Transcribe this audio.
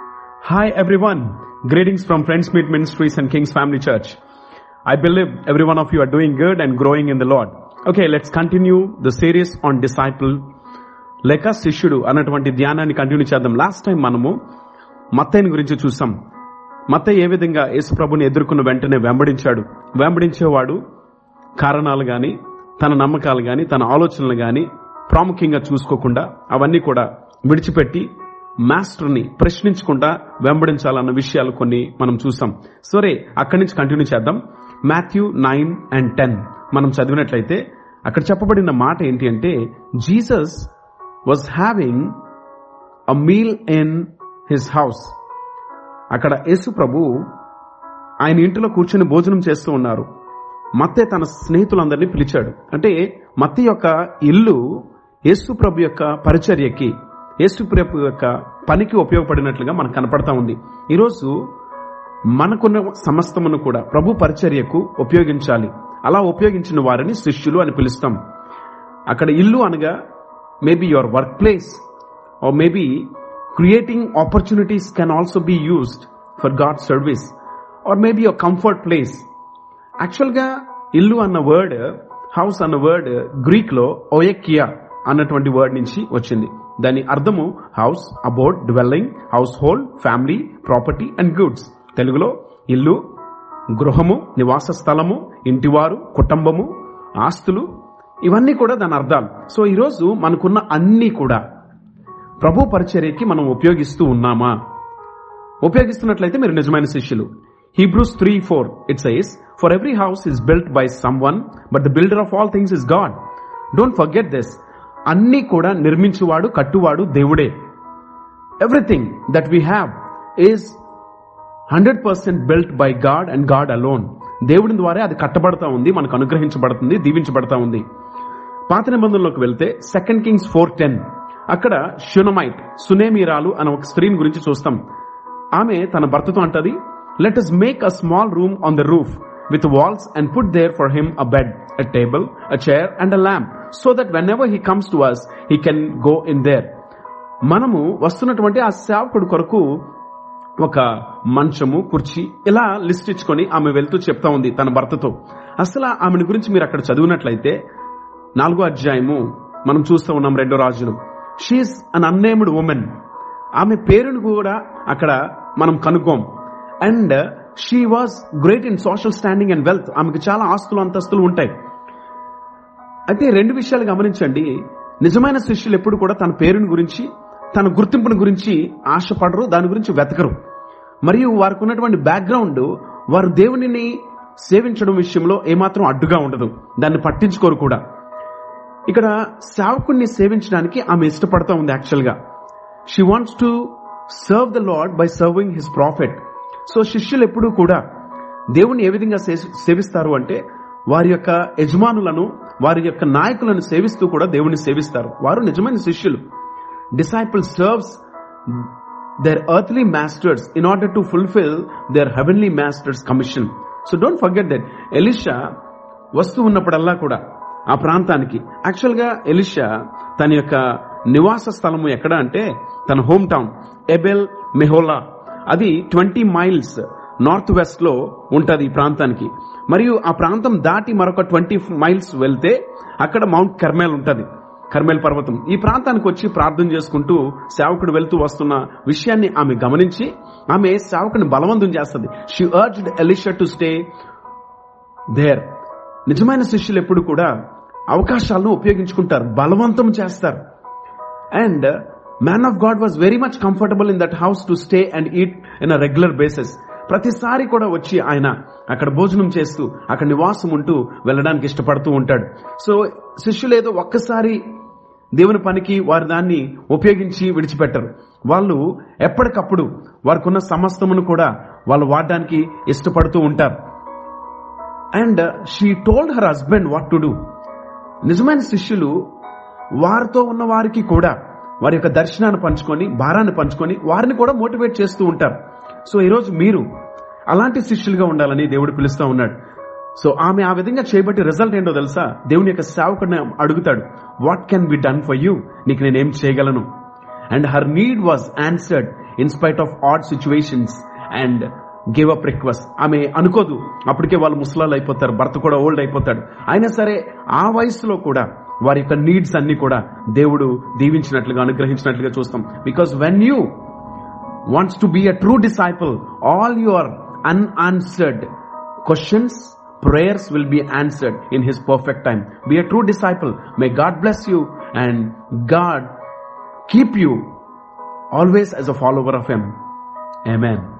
Hi everyone greetings from Friends Meet Ministries and Kings Family Church I believe every one of you are doing good and growing in the lord okay let's continue the series on disciple లెక్క శిష్యుడు అన్నటువంటి ధ్యానాన్ని continue చేద్దాం. Last time మనము మత్తయ్యని గురించి చూసాం. మత్తయ్య ఏ విధంగా యేసు ప్రభుని ఎదుర్కొన్న వెంటనే వెంబడించాడు. వెంబడించేవాడు కారణాలు కానీ తన నమ్మకాలు కానీ తన ఆలోచనలు కానీ ప్రాముఖ్యంగా చూసుకోకుండా అవన్నీ కూడా విడిచిపెట్టి మాస్టర్ని ప్రశ్నించకుండా వెంబడించాలన్న విషయాలు కొన్ని మనం చూసాం. సరే అక్కడి నుంచి కంటిన్యూ చేద్దాం. Matthew nine and ten. మనం చదివినట్లయితే అక్కడ చెప్పబడిన మాట ఏంటి అంటే Jesus was having a meal in his house అక్కడ యేసు ప్రభు ఆయన ఇంటిలో కూర్చొని భోజనం చేస్తూ ఉన్నారు. మత్తే తన స్నేహితులందరినీ పిలిచాడు. అంటే మత్తే యొక్క ఇల్లు యేసు ప్రభు యొక్క పరిచర్యకి యేసుప్రభు యొక్క పనికి ఉపయోగపడినట్లుగా మనకు కనపడతా ఉంది. ఈరోజు మనకున్న సమస్తమును కూడా ప్రభు పరిచర్యకు ఉపయోగించాలి. అలా ఉపయోగించిన వారిని శిష్యులు అని పిలుస్తాం. అక్కడ ఇల్లు అనగా maybe your workplace or maybe creating opportunities can also be used for God service or maybe your comfort place యాక్చువల్గా ఇల్లు అన్న వర్డ్ హౌస్ అన్న వర్డ్ గ్రీక్లో లో అన్నటువంటి వర్డ్ నుంచి వచ్చింది. దాని అర్థము house abode dwelling household family property and goods. తెలుగులో ఇల్లు గృహము నివాస స్థలము ఇంటివారు కుటుంబము ఆస్తులు ఇవన్నీ కూడా దాని అర్థాలు. సో ఈరోజు మనకున్న అన్నీ కూడా ప్రభు పరిచర్యకి మనం ఉపయోగిస్తూ ఉన్నామా? ఉపయోగిస్తున్నట్లయితే మీరు నిజమైన శిష్యులు. Hebrews three four it says for every house is built by someone but the builder of all things is God don't forget this అన్ని కూడా నిర్మించువాడు కట్టువాడు దేవుడే. Everything that we have is hundred percent built by God and God alone దేవుడి ద్వారా అది కట్టబడతా ఉంది మనకు అనుగ్రహించబడుతుంది దీవించబడతా ఉంది. పాత నిబంధనలోకి వెళ్తే సెకండ్ కింగ్స్ ఫోర్ టెన్ అక్కడ షునమైట్ సునేమీరాలు అనే ఒక స్త్రీని గురించి చూస్తాం. ఆమె తన భర్తతో అంటది let us make a small room on the roof with walls and put there for him a bed a table a chair and a lamp so that whenever comes to us he can go in there. మనము వస్తున్నటువంటి ఆ సేవకుడు కొరకు ఒక మంచము కుర్చీ ఇలా list ఇచ్చుకొని ఆమె వెళ్తూ చెప్తా ఉంది తన భర్తతో. అసలు ఆమెను గురించి మీరు అక్కడ చదివినట్లయితే నాలుగో అధ్యాయము మనం చూస్తూ ఉన్నాం రెండో రాజును. షీఈస్ అన్ అన్నేమ్డ్ ఉమెన్ ఆమె పేరును కూడా అక్కడ మనం కనుక్కోం and she was great in social standing and wealth ఆమెకు చాలా ఆస్తులు అంతస్తులు ఉంటాయి. అయితే రెండు విషయాలు గమనించండి. నిజమైన శిష్యులు ఎప్పుడు కూడా తన పేరుని గురించి తన గుర్తింపుని గురించి ఆశపడరు దాని గురించి వెతకరు. మరియు వారికి ఉన్నటువంటి బ్యాక్గ్రౌండ్ వారు దేవునిని సేవించడం విషయంలో ఏమాత్రం అడ్డుగా ఉండదు. దాన్ని పట్టించుకోరు కూడా. ఇక్కడ సేవకుణ్ణి సేవించడానికి ఆమె ఇష్టపడతా ఉంది యాక్చువల్గా she wants to serve the lord by serving his prophet so శిష్యులు ఎప్పుడూ కూడా దేవుణ్ణి ఏ విధంగా సేవిస్తారు అంటే వారి యొక్క యజమానులను వారి యొక్క నాయకులను సేవిస్తూ కూడా దేవుని సేవిస్తారు. వారు నిజమైన శిష్యులు. Disciple serves their earthly masters in order to fulfil their heavenly master's commission so don't forget that Elisha వస్తూ ఉన్నప్పుడల్లా కూడా ఆ ప్రాంతానికి. యాక్చువల్గా ఎలిషా తన యొక్క నివాస స్థలము ఎక్కడ అంటే తన హోమ్ టౌన్ ఎబెల్ మెహోలా అది ట్వంటీ మైల్స్ నార్త్ వెస్ట్లో ఈ ప్రాంతానికి. మరియు ఆ ప్రాంతం దాటి మరొక ట్వంటీ మైల్స్ వెళ్తే అక్కడ మౌంట్ కర్మేల్ ఉంటుంది కర్మేల్ పర్వతం. ఈ ప్రాంతానికి వచ్చి ప్రార్థన చేసుకుంటూ సేవకుడు వెళ్తూ వస్తున్న విషయాన్ని ఆమె గమనించి ఆమె సేవకుని బలవంతం చేస్తుంది. She urged Elisha to stay there నిజమైన శిష్యులు ఎప్పుడు కూడా అవకాశాలను ఉపయోగించుకుంటారు బలవంతం చేస్తారు. And man of God was very much comfortable in that house to stay and eat in a regular basis ప్రతిసారి కూడా వచ్చి ఆయన అక్కడ భోజనం చేస్తూ అక్కడ నివాసం ఉంటూ వెళ్ళడానికి ఇష్టపడుతూ ఉంటాడు. సో శిష్యులు ఏదో ఒక్కసారి దేవుని పనికి వారు దాన్ని ఉపయోగించి విడిచిపెట్టరు. వాళ్ళు ఎప్పటికప్పుడు వారికి ఉన్న సమస్తమును కూడా వాళ్ళు వాడడానికి ఇష్టపడుతూ ఉంటారు. And she told her husband what to do నిజమైన శిష్యులు వారితో ఉన్న వారికి కూడా వారి యొక్క దర్శనాన్ని పంచుకొని భారాన్ని పంచుకొని వారిని కూడా మోటివేట్ చేస్తూ ఉంటారు. సో ఈరోజు మీరు అలాంటి శిష్యులుగా ఉండాలని దేవుడు పిలుస్తూ ఉన్నాడు. సో ఆమె ఆ విధంగా చేయబట్టి రిజల్ట్ ఏంటో తెలుసా? దేవుని యొక్క సేవకుడిని అడుగుతాడు what can be done for you నీకు నేనేం చేయగలను? And her need was answered in spite of of situations and and gave up request ఆమె అనుకోదు అప్పటికే వాళ్ళు ముసలాలు అయిపోతారు భర్త కూడా ఓల్డ్ అయిపోతాడు. అయినా సరే ఆ వయసులో కూడా వారి యొక్క నీడ్స్ అన్ని కూడా దేవుడు దీవించినట్లుగా అనుగ్రహించినట్లుగా చూస్తాం. Because when you wants to be a true disciple all your unanswered questions prayers will be answered in his perfect time be a true disciple may God bless you and God keep you always as a follower of him amen